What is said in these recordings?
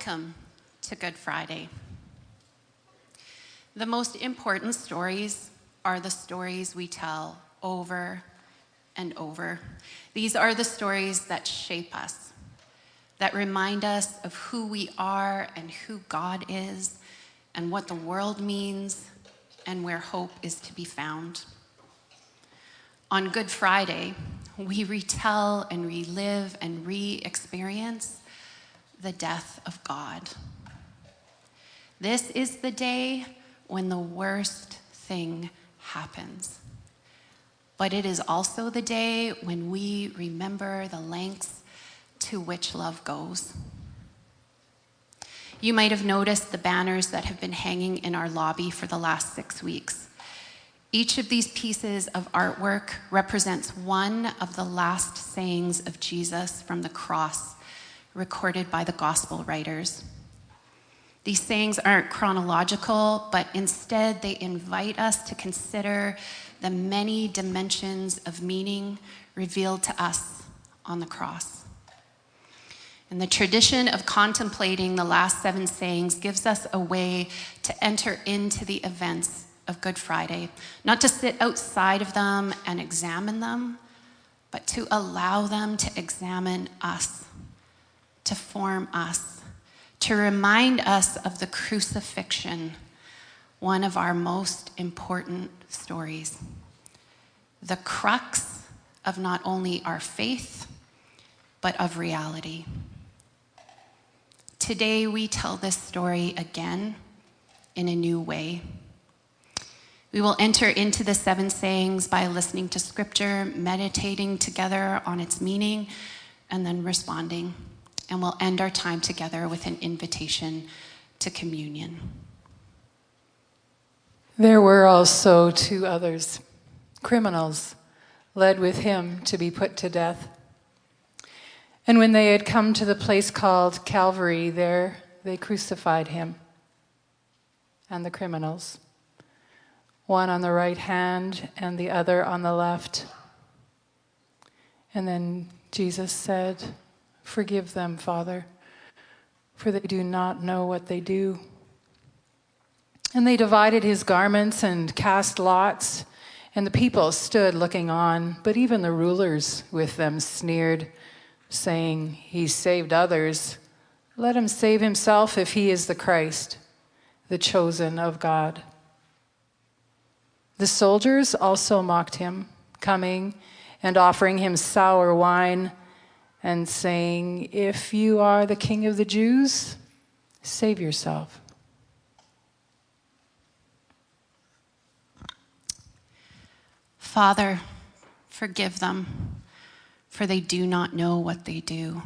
Welcome to Good Friday. The most important stories are the stories we tell over and over. These are the stories that shape us, that remind us of who we are and who God is, and what the world means, and where hope is to be found. On Good Friday, we retell and relive and re experience the death of God. This is the day when the worst thing happens. But it is also the day when we remember the lengths to which love goes. You might have noticed the banners that have been hanging in our lobby for the last six weeks. Each of these pieces of artwork represents one of the last sayings of Jesus from the cross recorded by the gospel writers. These sayings aren't chronological, but instead they invite us to consider the many dimensions of meaning revealed to us on the cross. And the tradition of contemplating the last seven sayings gives us a way to enter into the events of Good Friday, not to sit outside of them and examine them, but to allow them to examine us, to form us, to remind us of the crucifixion, one of our most important stories. The crux of not only our faith, but of reality. Today, we tell this story again in a new way. We will enter into the seven sayings by listening to scripture, meditating together on its meaning, and then responding. And we'll end our time together with an invitation to communion. There were also two others, criminals, led with him to be put to death. And when they had come to the place called Calvary, there they crucified him and the criminals one on the right hand and the other on the left. And then Jesus said, Forgive them, Father, for they do not know what they do. And they divided his garments and cast lots, and the people stood looking on, but even the rulers with them sneered, saying, He saved others. Let him save himself if he is the Christ, the chosen of God. The soldiers also mocked him, coming and offering him sour wine and saying, If you are the king of the Jews, save yourself. Father, forgive them, for they do not know what they do.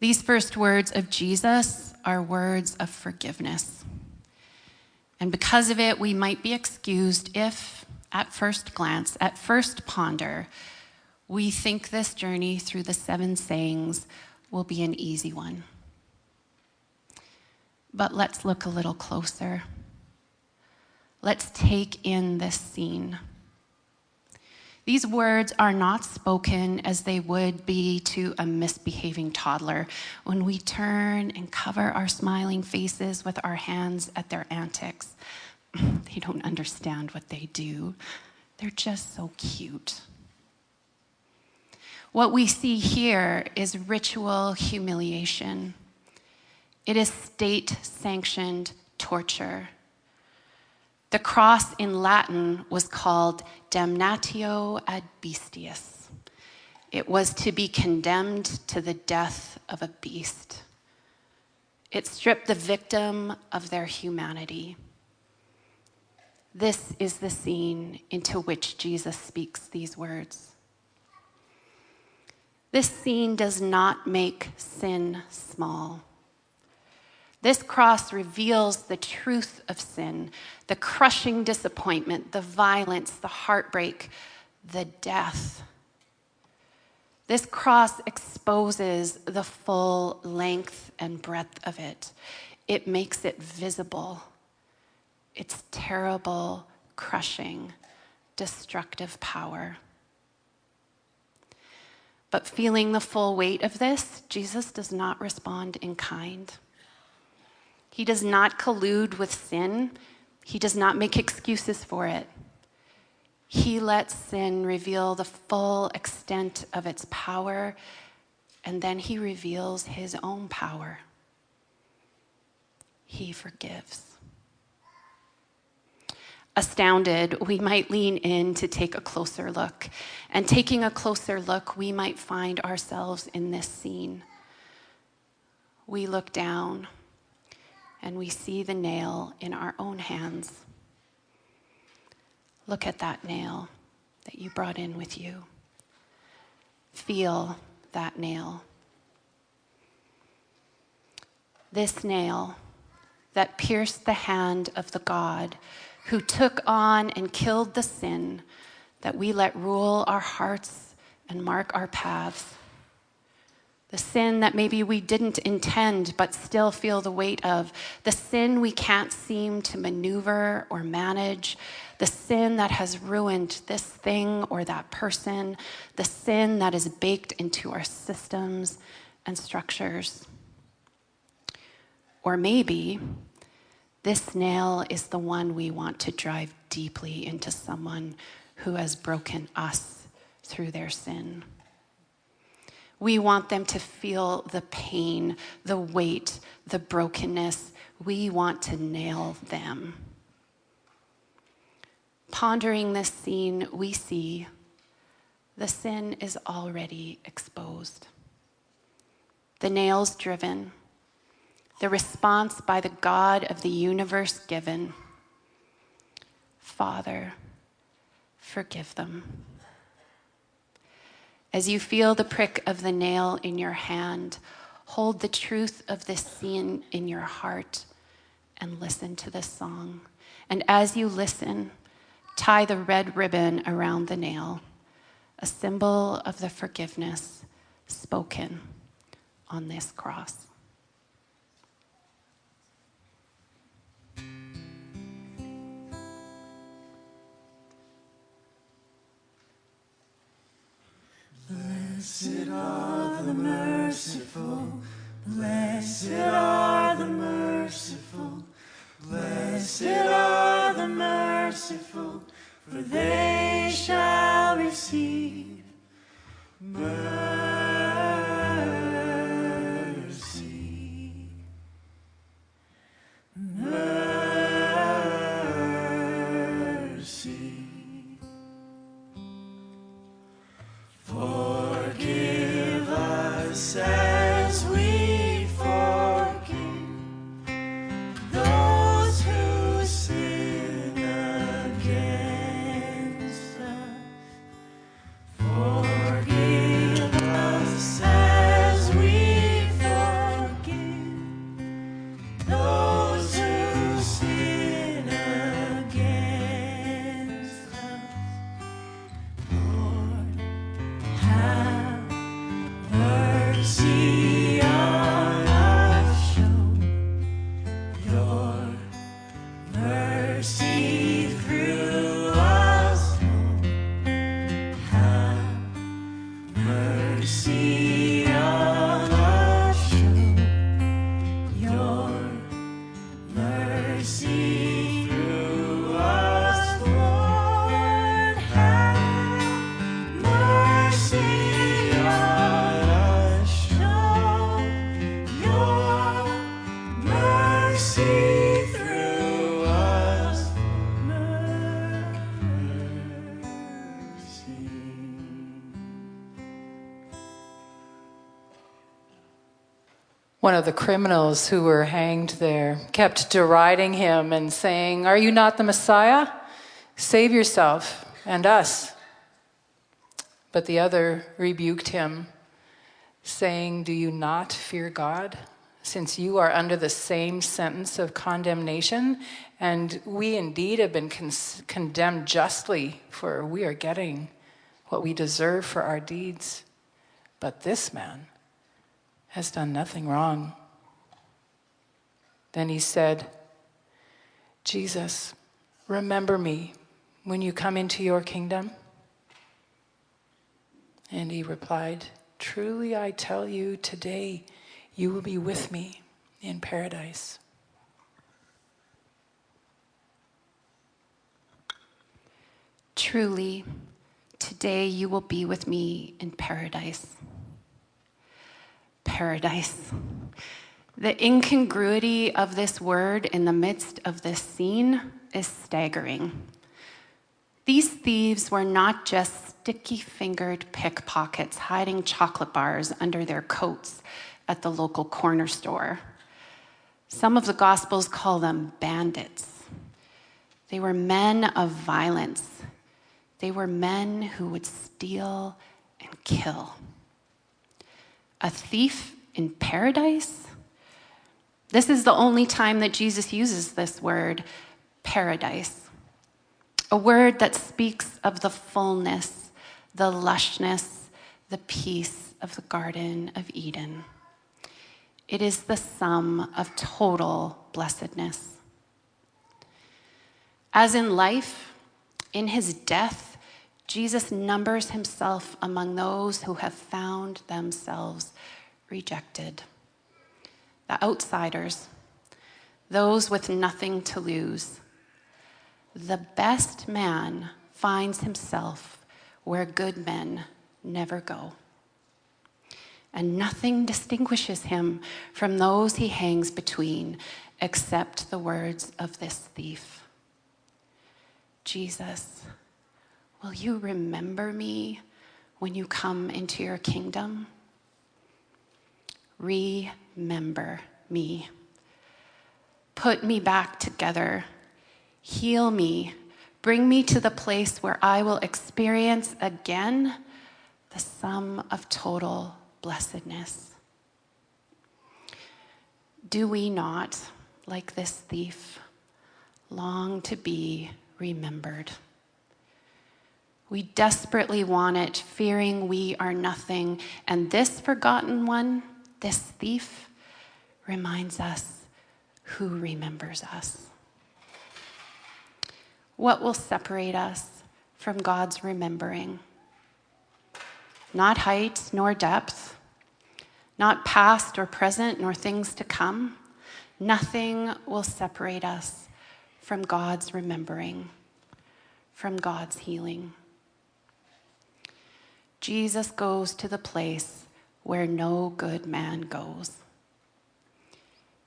These first words of Jesus are words of forgiveness. And because of it, we might be excused if, at first glance, at first ponder, we think this journey through the seven sayings will be an easy one. But let's look a little closer. Let's take in this scene. These words are not spoken as they would be to a misbehaving toddler when we turn and cover our smiling faces with our hands at their antics. They don't understand what they do, they're just so cute. What we see here is ritual humiliation. It is state sanctioned torture. The cross in Latin was called damnatio ad bestias. It was to be condemned to the death of a beast. It stripped the victim of their humanity. This is the scene into which Jesus speaks these words. This scene does not make sin small. This cross reveals the truth of sin, the crushing disappointment, the violence, the heartbreak, the death. This cross exposes the full length and breadth of it. It makes it visible. Its terrible, crushing, destructive power. But feeling the full weight of this, Jesus does not respond in kind. He does not collude with sin, he does not make excuses for it. He lets sin reveal the full extent of its power, and then he reveals his own power. He forgives. Astounded, we might lean in to take a closer look. And taking a closer look, we might find ourselves in this scene. We look down and we see the nail in our own hands. Look at that nail that you brought in with you. Feel that nail. This nail that pierced the hand of the God who took on and killed the sin that we let rule our hearts and mark our paths. The sin that maybe we didn't intend but still feel the weight of, the sin we can't seem to maneuver or manage, the sin that has ruined this thing or that person, the sin that is baked into our systems and structures. Or maybe this nail is the one we want to drive deeply into someone who has broken us through their sin. We want them to feel the pain, the weight, the brokenness. We want to nail them. Pondering this scene, we see the sin is already exposed. The nails driven, the response by the God of the universe given. Father, forgive them. As you feel the prick of the nail in your hand, hold the truth of this scene in your heart and listen to this song. And as you listen, tie the red ribbon around the nail, a symbol of the forgiveness spoken on this cross. Blessed are the merciful, blessed are the merciful, blessed are the merciful, for they shall receive mercy. Mercy. One of the criminals who were hanged there kept deriding him and saying, Are you not the Messiah? Save yourself and us. But the other rebuked him, saying, Do you not fear God, since you are under the same sentence of condemnation? And we indeed have been con- condemned justly, for we are getting what we deserve for our deeds. But this man, has done nothing wrong. Then he said, Jesus, remember me when you come into your kingdom. And he replied, Truly, I tell you, today you will be with me in paradise. Truly, today you will be with me in paradise. Paradise. The incongruity of this word in the midst of this scene is staggering. These thieves were not just sticky fingered pickpockets hiding chocolate bars under their coats at the local corner store. Some of the Gospels call them bandits. They were men of violence. They were men who would steal and kill. A thief in paradise? This is the only time that Jesus uses this word, paradise. A word that speaks of the fullness, the lushness, the peace of the Garden of Eden. It is the sum of total blessedness. As in life, in his death, Jesus numbers himself among those who have found themselves rejected. The outsiders, those with nothing to lose. The best man finds himself where good men never go. And nothing distinguishes him from those he hangs between except the words of this thief Jesus, will you remember me when you come into your kingdom? Remember me. Put me back together. Heal me. Bring me to the place where I will experience again the sum of total blessedness. Do we not, like this thief, long to be remembered? We desperately want it, fearing we are nothing. And this forgotten one, this thief, reminds us who remembers us. What will separate us from God's remembering? Not height nor depth, not past or present nor things to come. Nothing will separate us from God's remembering, from God's healing. Jesus goes to the place where no good man goes.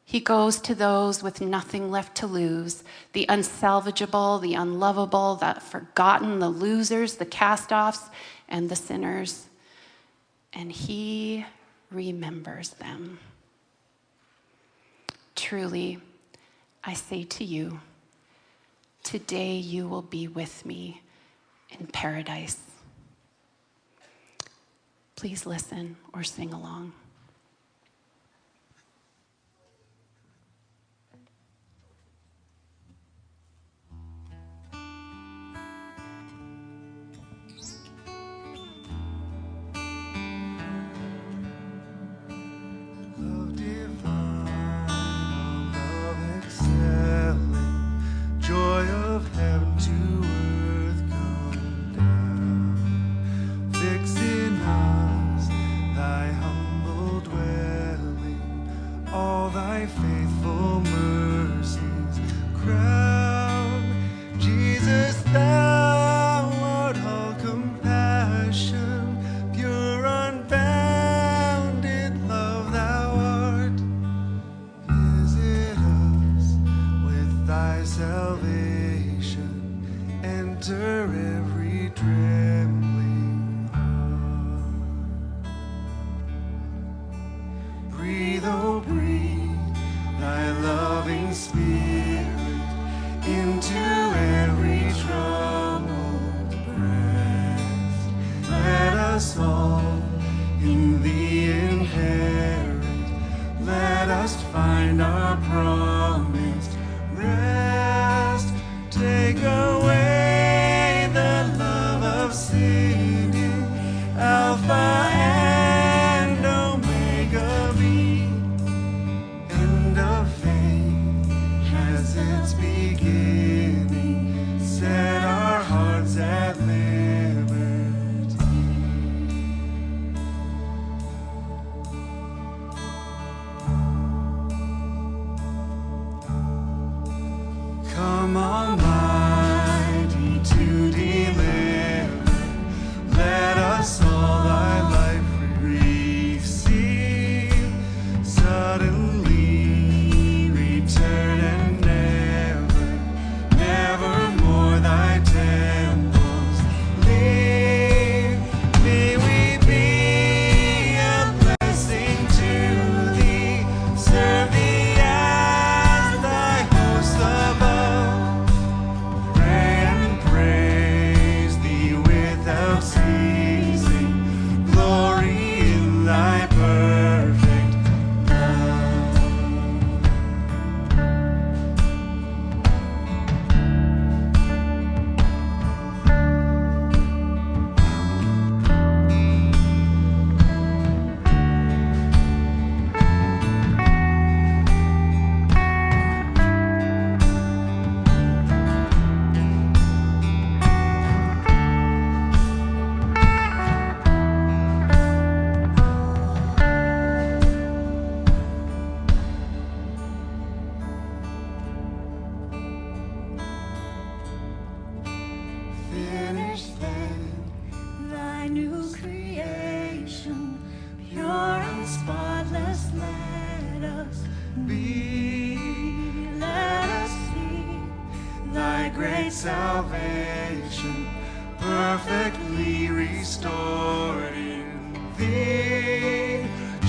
He goes to those with nothing left to lose the unsalvageable, the unlovable, the forgotten, the losers, the cast offs, and the sinners. And he remembers them. Truly, I say to you, today you will be with me in paradise. Please listen or sing along.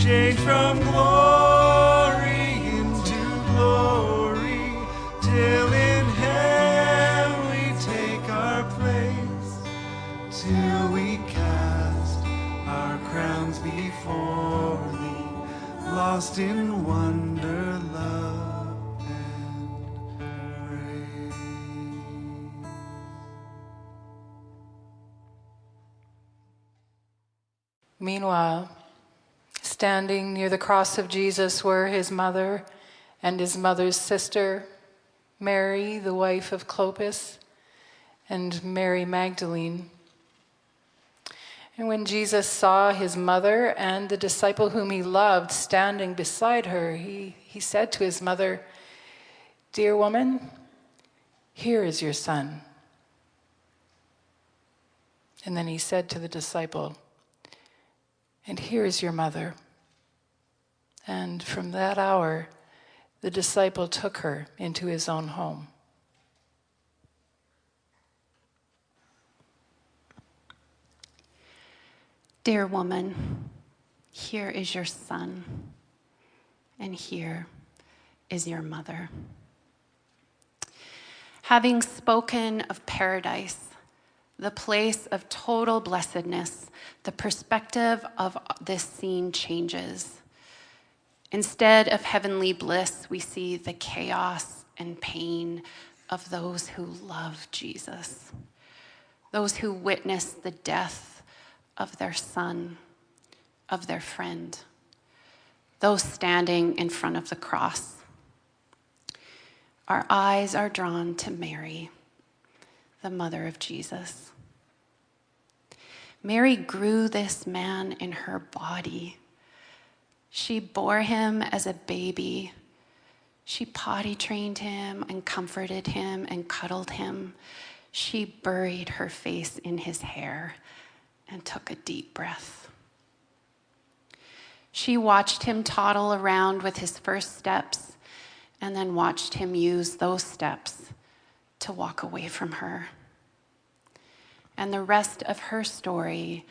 Change from glory into glory, till in hell we take our place, till we cast our crowns before thee, lost in standing near the cross of Jesus were his mother and his mother's sister, Mary, the wife of Clopas, and Mary Magdalene. And when Jesus saw his mother and the disciple whom he loved standing beside her, he, he said to his mother, Dear woman, here is your son. And then he said to the disciple, And here is your mother. And from that hour, the disciple took her into his own home. Dear woman, here is your son, and here is your mother. Having spoken of paradise, the place of total blessedness, the perspective of this scene changes. Instead of heavenly bliss, we see the chaos and pain of those who love Jesus, those who witness the death of their son, of their friend, those standing in front of the cross. Our eyes are drawn to Mary, the mother of Jesus. Mary grew this man in her body. She bore him as a baby. She potty trained him and comforted him and cuddled him. She buried her face in his hair and took a deep breath. She watched him toddle around with his first steps and then watched him use those steps to walk away from her. And the rest of her story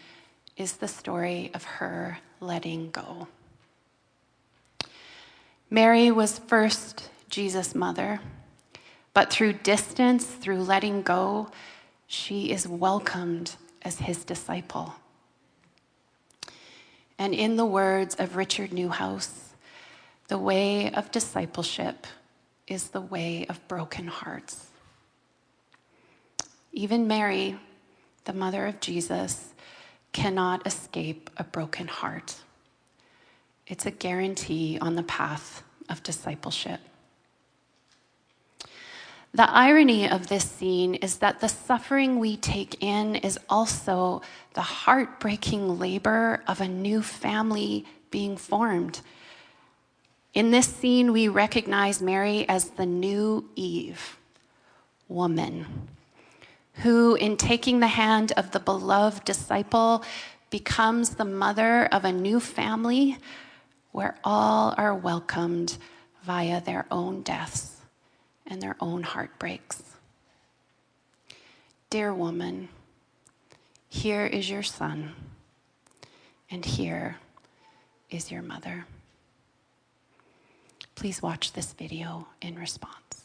is the story of her letting go. Mary was first Jesus' mother, but through distance, through letting go, she is welcomed as his disciple. And in the words of Richard Neuhaus, the way of discipleship is the way of broken hearts. Even Mary, the mother of Jesus, cannot escape a broken heart. It's a guarantee on the path of discipleship. The irony of this scene is that the suffering we take in is also the heartbreaking labor of a new family being formed. In this scene, we recognize Mary as the new Eve, woman, who, in taking the hand of the beloved disciple, becomes the mother of a new family where all are welcomed via their own deaths and their own heartbreaks. Dear woman, here is your son, and here is your mother. Please watch this video in response.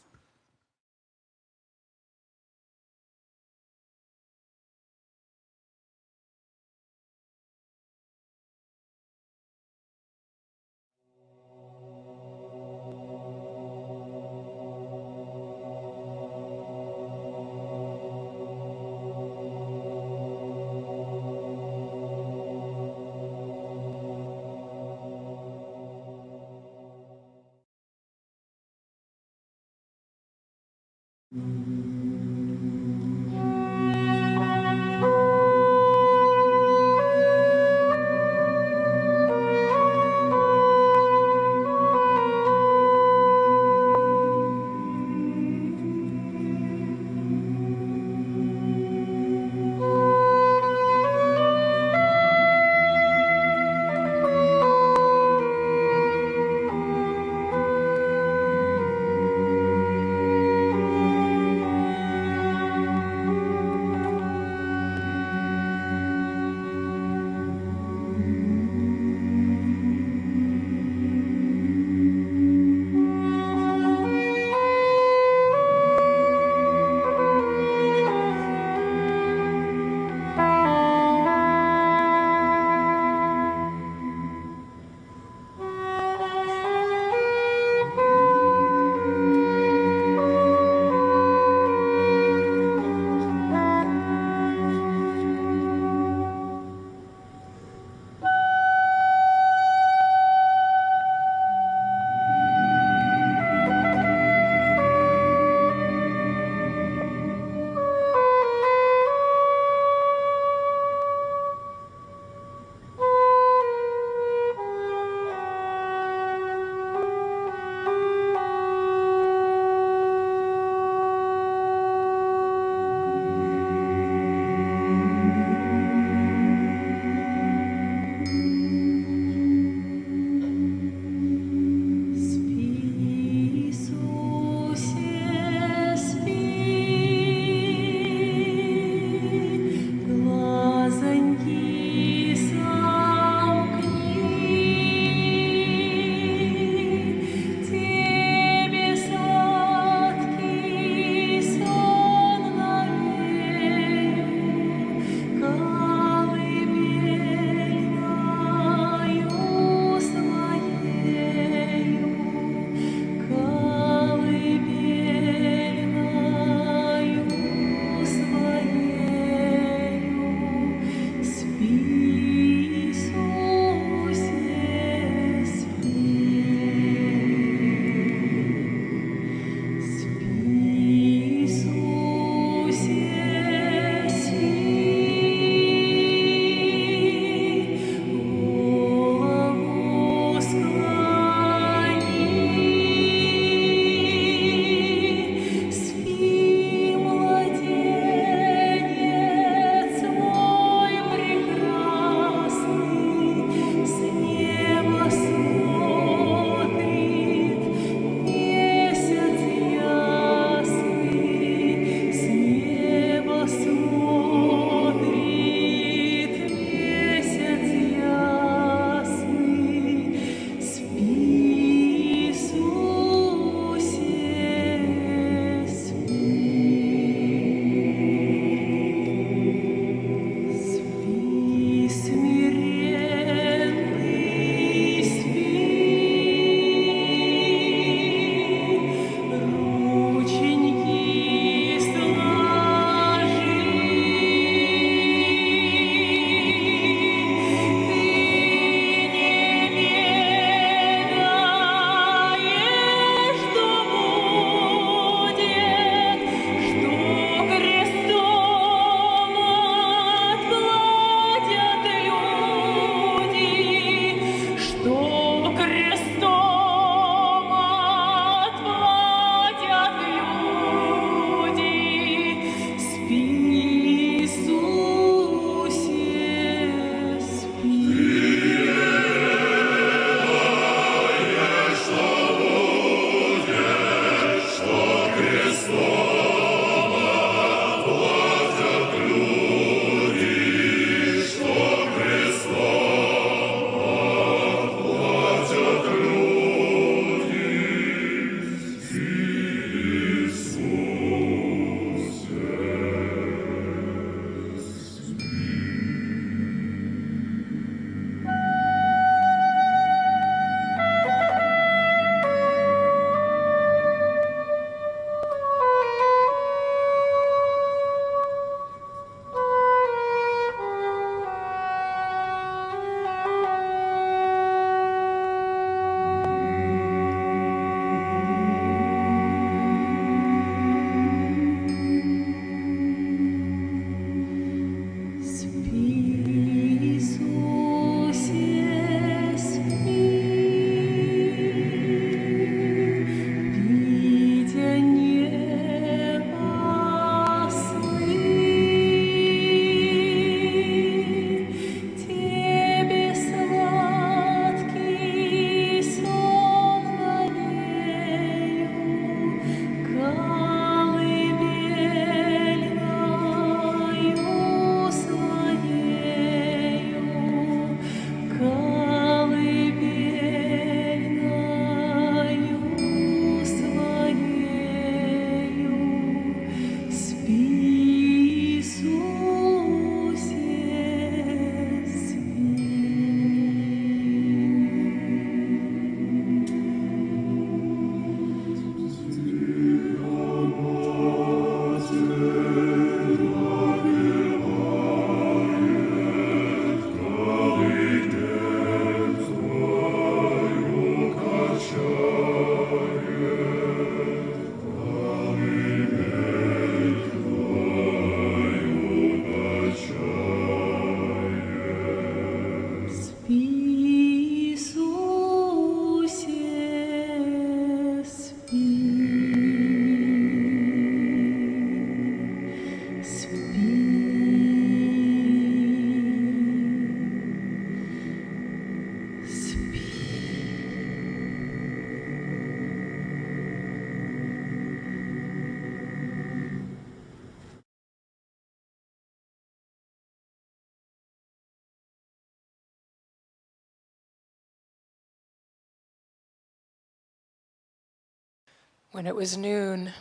When it was noon,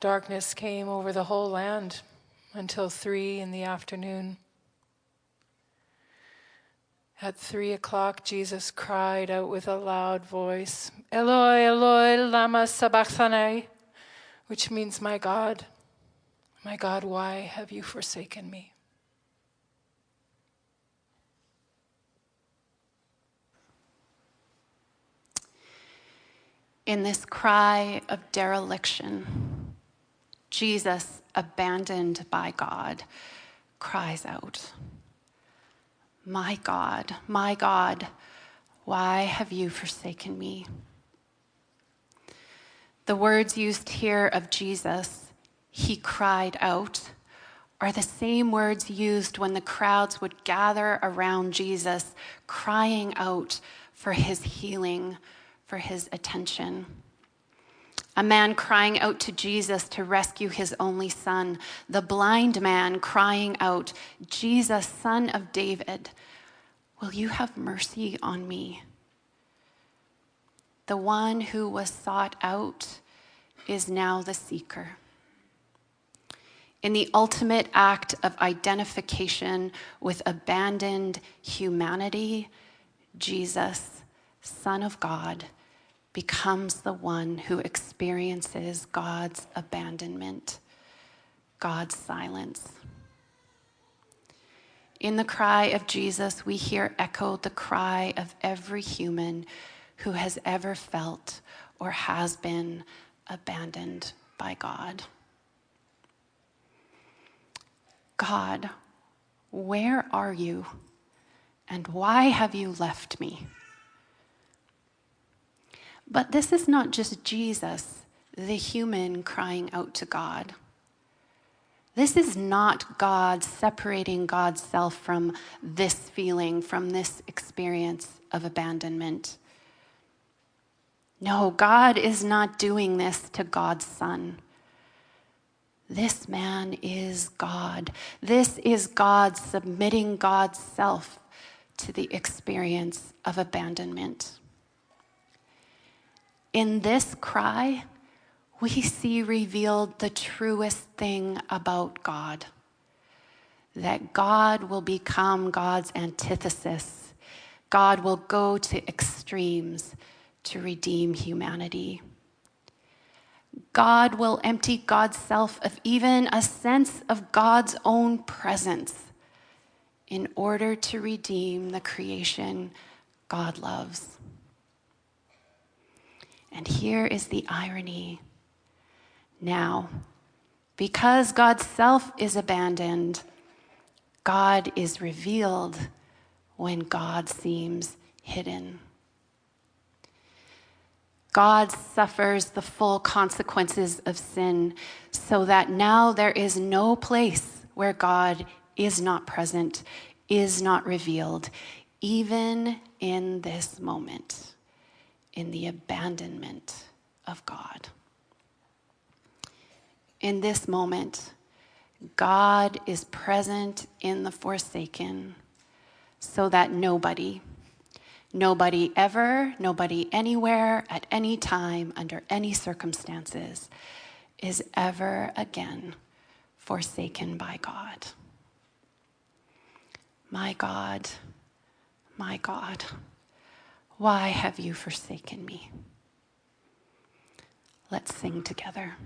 darkness came over the whole land until three in the afternoon. At three o'clock, Jesus cried out with a loud voice, Eloi, Eloi, lama sabachthani, which means, My God, my God, why have you forsaken me? In this cry of dereliction, Jesus, abandoned by God, cries out, My God, my God, why have you forsaken me? The words used here of Jesus, he cried out, are the same words used when the crowds would gather around Jesus, crying out for his healing for his attention. A man crying out to Jesus to rescue his only son. The blind man crying out, Jesus, son of David, will you have mercy on me? The one who was sought out is now the seeker. In the ultimate act of identification with abandoned humanity, Jesus, Son of God, becomes the one who experiences God's abandonment, God's silence. In the cry of Jesus, we hear echoed the cry of every human who has ever felt or has been abandoned by God. God, where are you? And why have you left me? But this is not just Jesus, the human, crying out to God. This is not God separating God's self from this feeling, from this experience of abandonment. No, God is not doing this to God's Son. This man is God. This is God submitting God's self to the experience of abandonment. In this cry, we see revealed the truest thing about God that God will become God's antithesis. God will go to extremes to redeem humanity. God will empty God's self of even a sense of God's own presence in order to redeem the creation God loves. And here is the irony. Now, because God's self is abandoned, God is revealed when God seems hidden. God suffers the full consequences of sin so that now there is no place where God is not present, is not revealed, even in this moment in the abandonment of God. In this moment, God is present in the forsaken so that nobody, nobody ever, nobody anywhere, at any time, under any circumstances, is ever again forsaken by God. My God, my God. Why have you forsaken me? Let's sing together.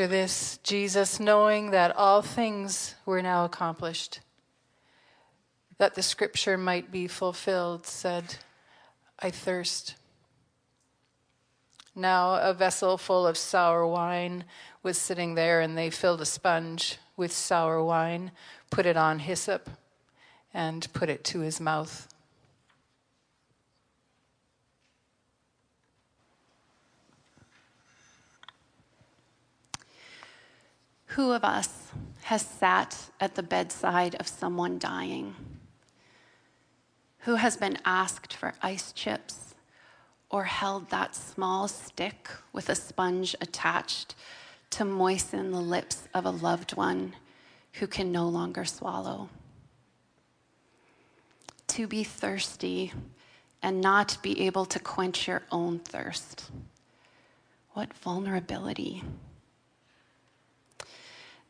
After this, Jesus, knowing that all things were now accomplished, that the scripture might be fulfilled, said, I thirst. Now a vessel full of sour wine was sitting there, and they filled a sponge with sour wine, put it on hyssop, and put it to his mouth. Who of us has sat at the bedside of someone dying? Who has been asked for ice chips or held that small stick with a sponge attached to moisten the lips of a loved one who can no longer swallow? To be thirsty and not be able to quench your own thirst. What vulnerability.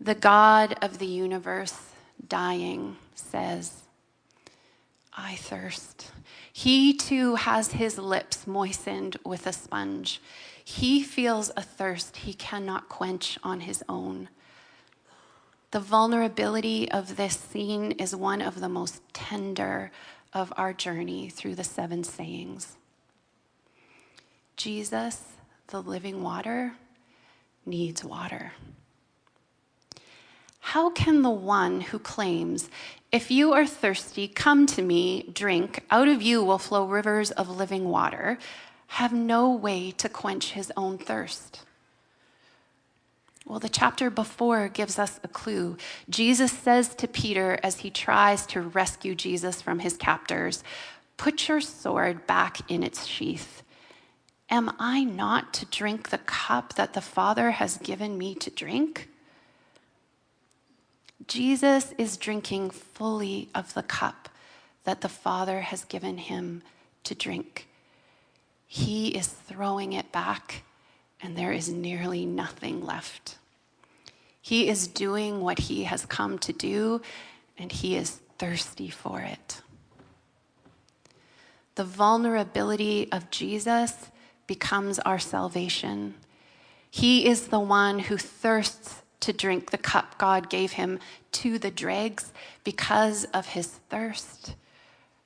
The God of the universe, dying, says, I thirst. He too has his lips moistened with a sponge. He feels a thirst he cannot quench on his own. The vulnerability of this scene is one of the most tender of our journey through the seven sayings. Jesus, the living water, needs water. How can the one who claims, If you are thirsty, come to me, drink, out of you will flow rivers of living water, have no way to quench his own thirst? Well, the chapter before gives us a clue. Jesus says to Peter as he tries to rescue Jesus from his captors, Put your sword back in its sheath. Am I not to drink the cup that the Father has given me to drink? Jesus is drinking fully of the cup that the Father has given him to drink. He is throwing it back, and there is nearly nothing left. He is doing what he has come to do, and he is thirsty for it. The vulnerability of Jesus becomes our salvation. He is the one who thirsts to drink the cup God gave him to the dregs because of his thirst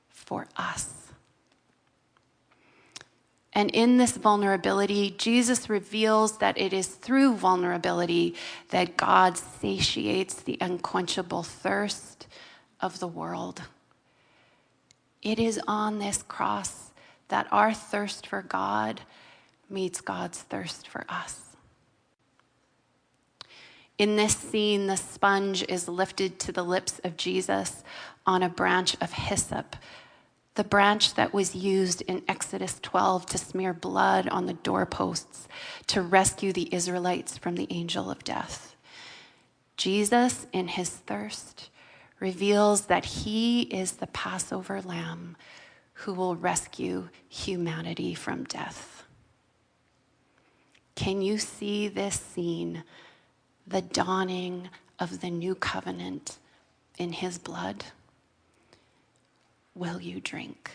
for us. And in this vulnerability, Jesus reveals that it is through vulnerability that God satiates the unquenchable thirst of the world. It is on this cross that our thirst for God meets God's thirst for us. In this scene, the sponge is lifted to the lips of Jesus on a branch of hyssop, the branch that was used in Exodus 12 to smear blood on the doorposts to rescue the Israelites from the angel of death. Jesus, in his thirst, reveals that he is the Passover lamb who will rescue humanity from death. Can you see this scene? The dawning of the new covenant in his blood? Will you drink?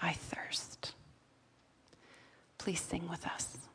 I thirst. Please sing with us.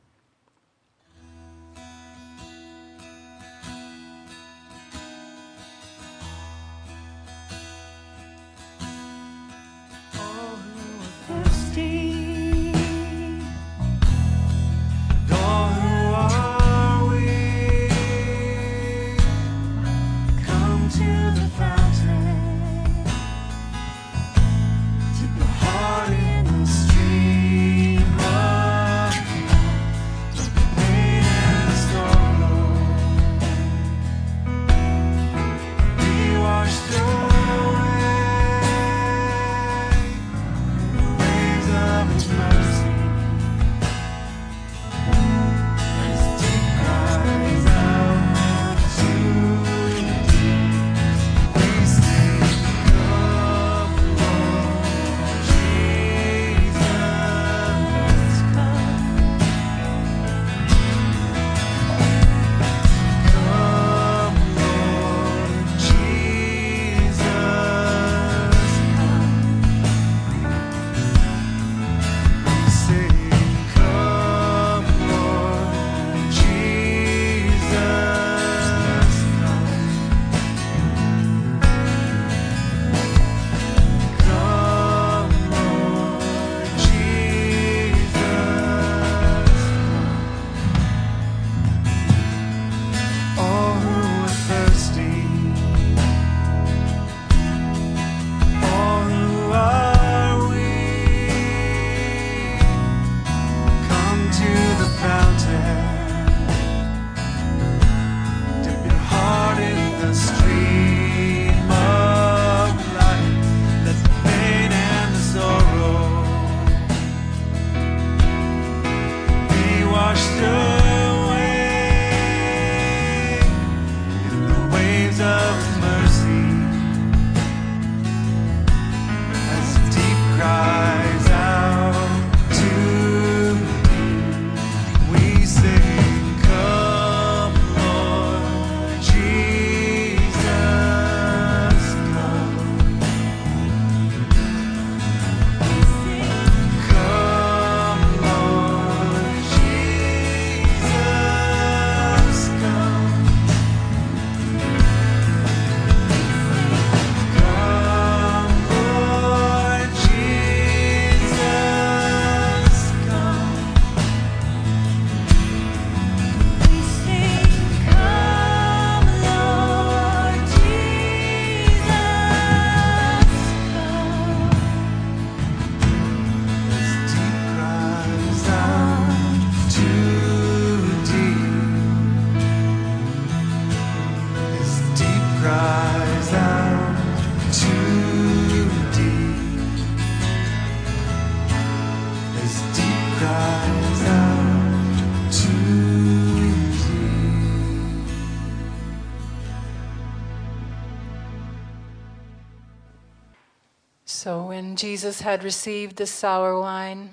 Jesus had received the sour wine,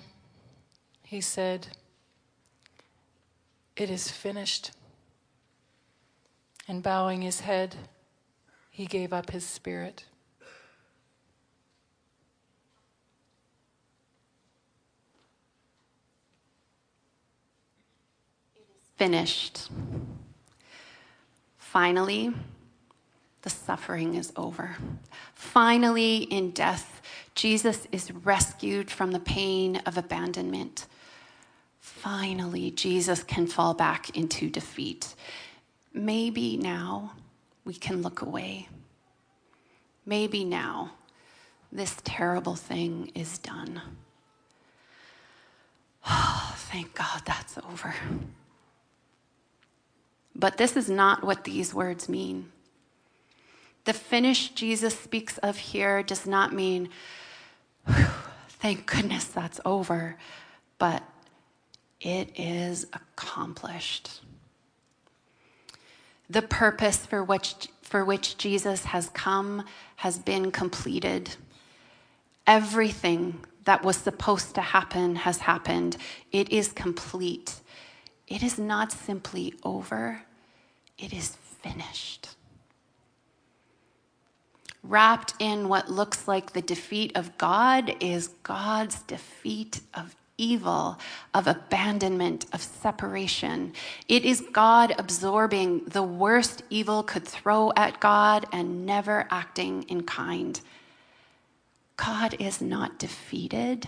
he said, It is finished. And bowing his head, he gave up his spirit. finished. Finally, the suffering is over. Finally, in death, Jesus is rescued from the pain of abandonment. Finally, Jesus can fall back into defeat. Maybe now we can look away. Maybe now this terrible thing is done. Thank God that's over. But this is not what these words mean. The finish Jesus speaks of here does not mean, "Whew, thank goodness that's over, but it is accomplished. The purpose for which, for which Jesus has come has been completed. Everything that was supposed to happen has happened. It is complete. It is not simply over, it is finished. Wrapped in what looks like the defeat of God is God's defeat of evil, of abandonment, of separation. It is God absorbing the worst evil could throw at God and never acting in kind. God is not defeated,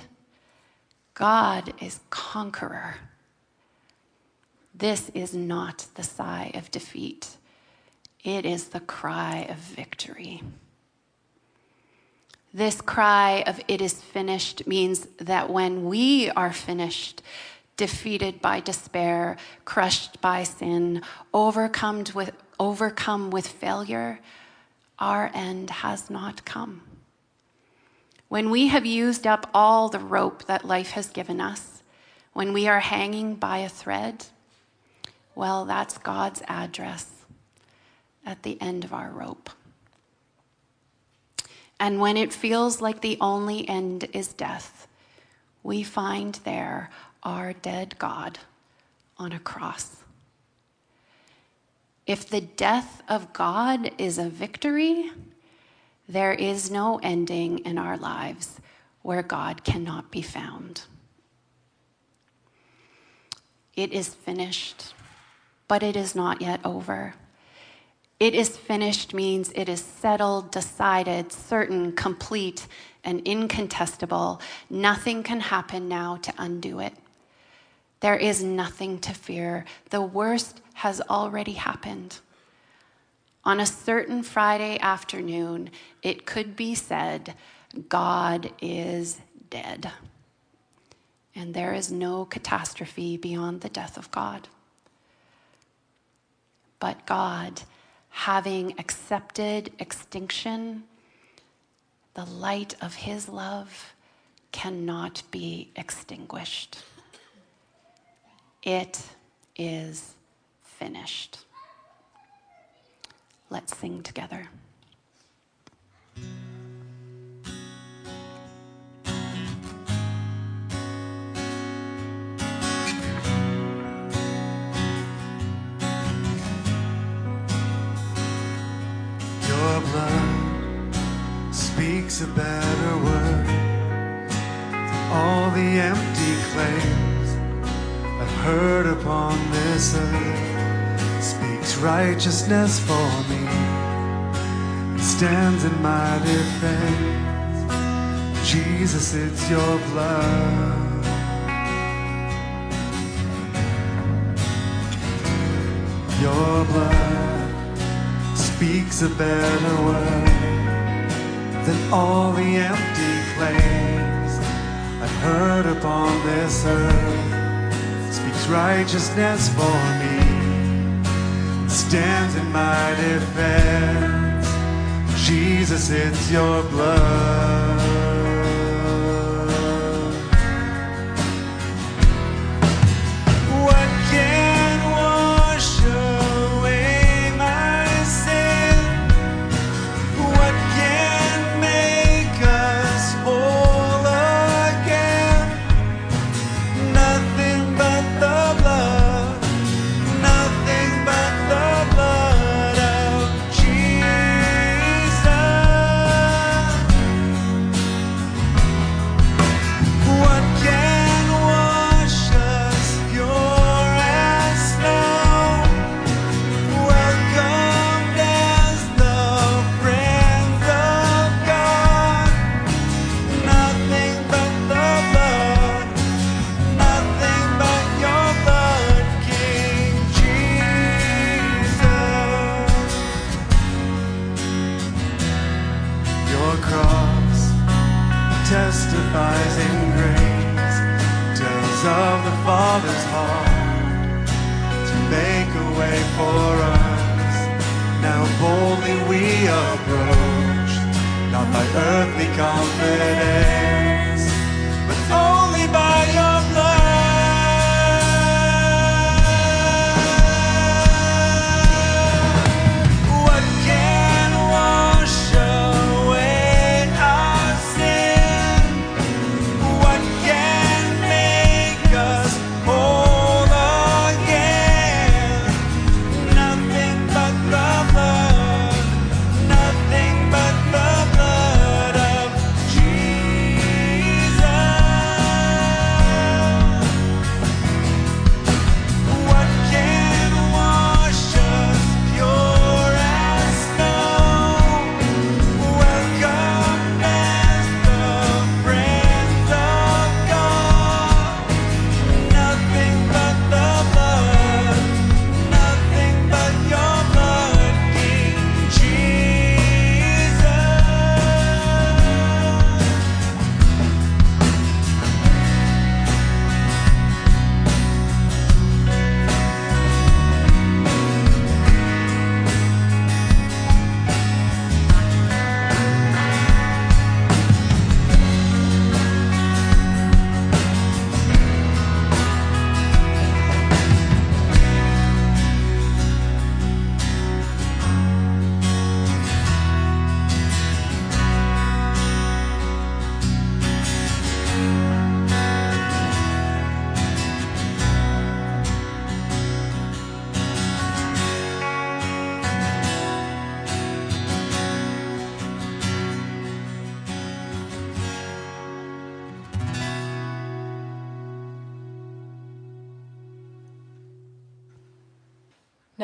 God is conqueror. This is not the sigh of defeat, it is the cry of victory. This cry of it is finished means that when we are finished, defeated by despair, crushed by sin, overcome with, overcome with failure, our end has not come. When we have used up all the rope that life has given us, when we are hanging by a thread, well, that's God's address at the end of our rope. And when it feels like the only end is death, we find there our dead God on a cross. If the death of God is a victory, there is no ending in our lives where God cannot be found. It is finished, but it is not yet over. It is finished means it is settled, decided, certain, complete, and incontestable. Nothing can happen now to undo it. There is nothing to fear. The worst has already happened. On a certain Friday afternoon, it could be said, God is dead. And there is no catastrophe beyond the death of God. But God, having accepted extinction, the light of his love cannot be extinguished. It is finished. Let's sing together. Speaks a better word than all the empty claims I've heard upon this earth. Speaks righteousness for me, and stands in my defense. Jesus, it's your blood. Your blood speaks a better word than all the empty claims I've heard upon this earth. Speaks righteousness for me, stands in my defense. Jesus, it's your blood.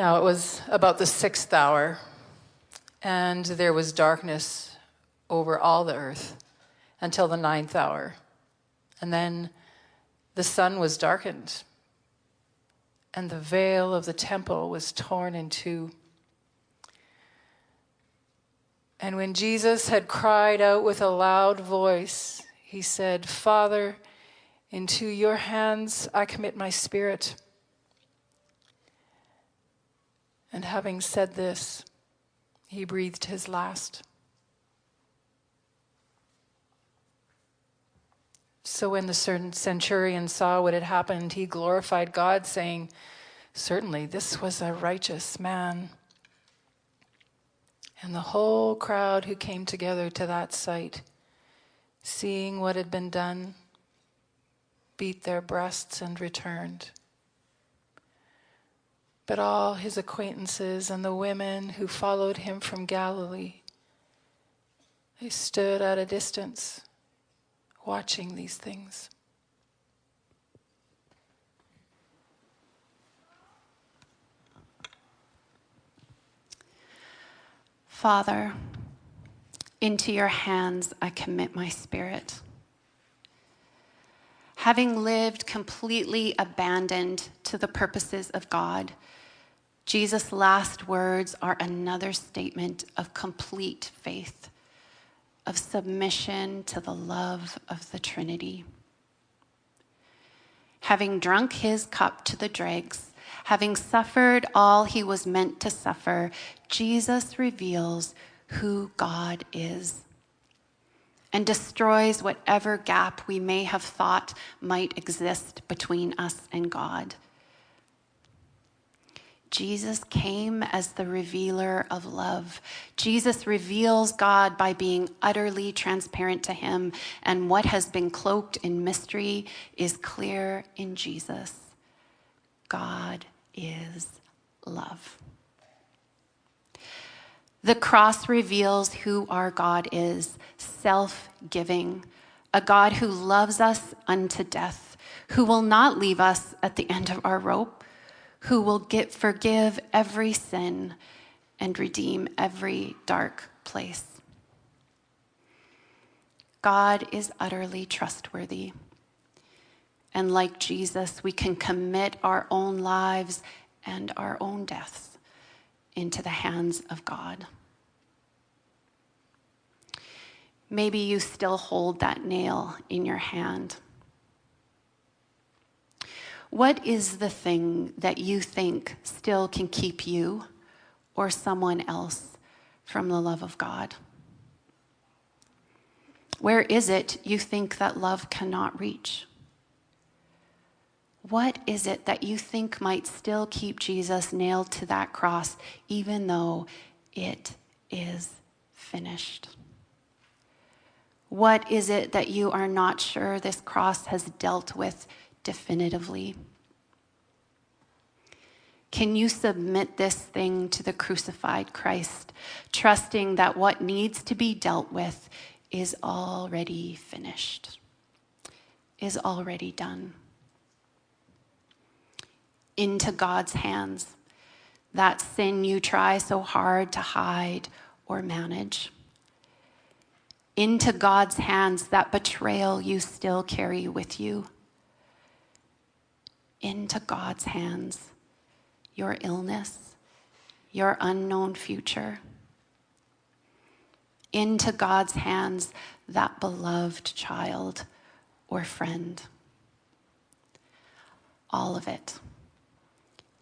Now it was about the sixth hour, and there was darkness over all the earth until the ninth hour. And then the sun was darkened, and the veil of the temple was torn in two. And when Jesus had cried out with a loud voice, he said, Father, into your hands I commit my spirit. And having said this, he breathed his last. So when the centurion saw what had happened, he glorified God, saying, Certainly this was a righteous man. And the whole crowd who came together to that sight, seeing what had been done, beat their breasts and returned. But all his acquaintances and the women who followed him from Galilee They stood at a distance, watching these things. Father, into your hands I commit my spirit. Having lived completely abandoned to the purposes of God, Jesus' last words are another statement of complete faith, of submission to the love of the Trinity. Having drunk his cup to the dregs, having suffered all he was meant to suffer, Jesus reveals who God is and destroys whatever gap we may have thought might exist between us and God. Jesus came as the revealer of love. Jesus reveals God by being utterly transparent to him, and what has been cloaked in mystery is clear in Jesus. God is love. The cross reveals who our God is self giving, a God who loves us unto death, who will not leave us at the end of our rope, who will get, forgive every sin and redeem every dark place. God is utterly trustworthy. And like Jesus, we can commit our own lives and our own deaths into the hands of God. Maybe you still hold that nail in your hand. What is the thing that you think still can keep you or someone else from the love of God? Where is it you think that love cannot reach? What is it that you think might still keep Jesus nailed to that cross, even though it is finished? What is it that you are not sure this cross has dealt with definitively? Can you submit this thing to the crucified Christ, trusting that what needs to be dealt with is already finished, is already done? Into God's hands, that sin you try so hard to hide or manage into God's hands that betrayal you still carry with you. Into God's hands your illness, your unknown future. Into God's hands that beloved child or friend. All of it.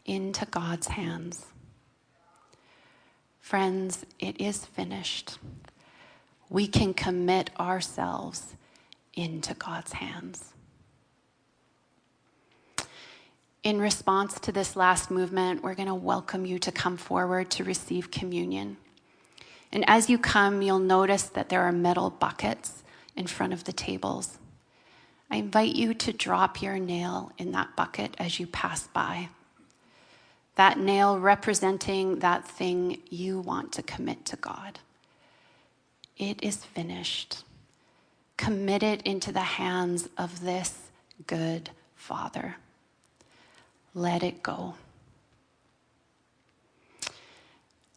Into God's hands. Friends, it is finished we can commit ourselves into God's hands. In response to this last movement, we're going to welcome you to come forward to receive communion. And as you come, you'll notice that there are metal buckets in front of the tables. I invite you to drop your nail in that bucket as you pass by. That nail representing that thing you want to commit to God. It is finished. Commit it into the hands of this good Father. Let it go.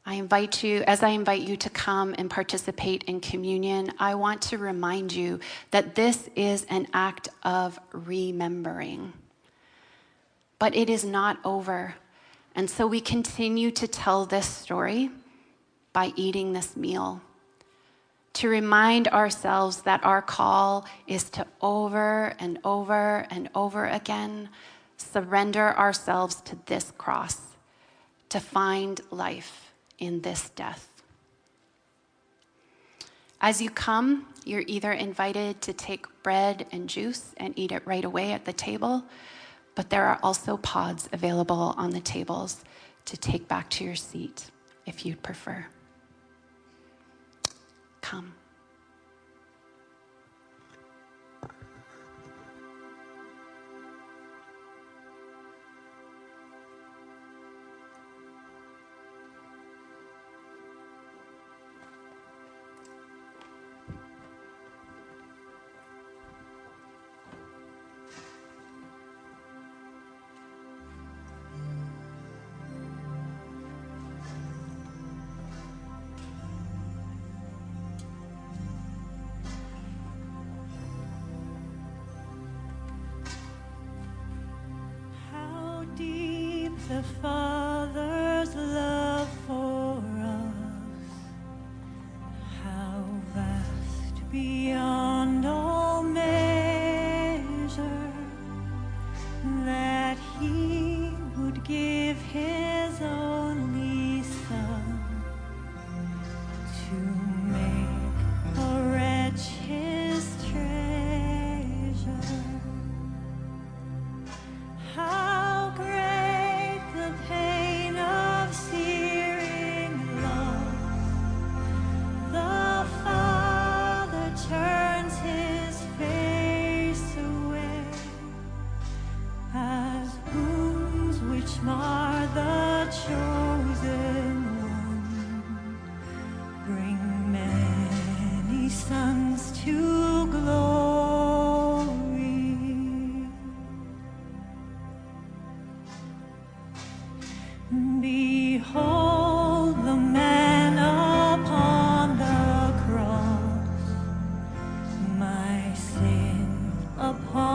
I invite you, as I invite you to come and participate in communion, I want to remind you that this is an act of remembering. But it is not over. And so we continue to tell this story by eating this meal to remind ourselves that our call is to over and over and over again surrender ourselves to this cross, to find life in this death. As you come, you're either invited to take bread and juice and eat it right away at the table, but there are also pods available on the tables to take back to your seat if you'd prefer come. Upon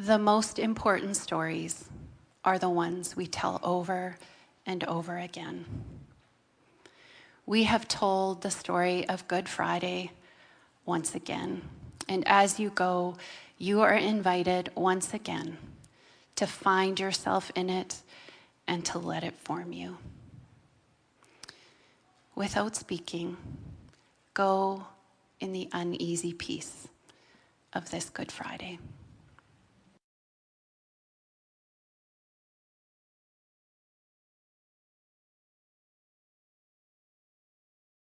The most important stories are the ones we tell over and over again. We have told the story of Good Friday once again. And as you go, you are invited once again to find yourself in it and to let it form you. Without speaking, go in the uneasy peace of this Good Friday.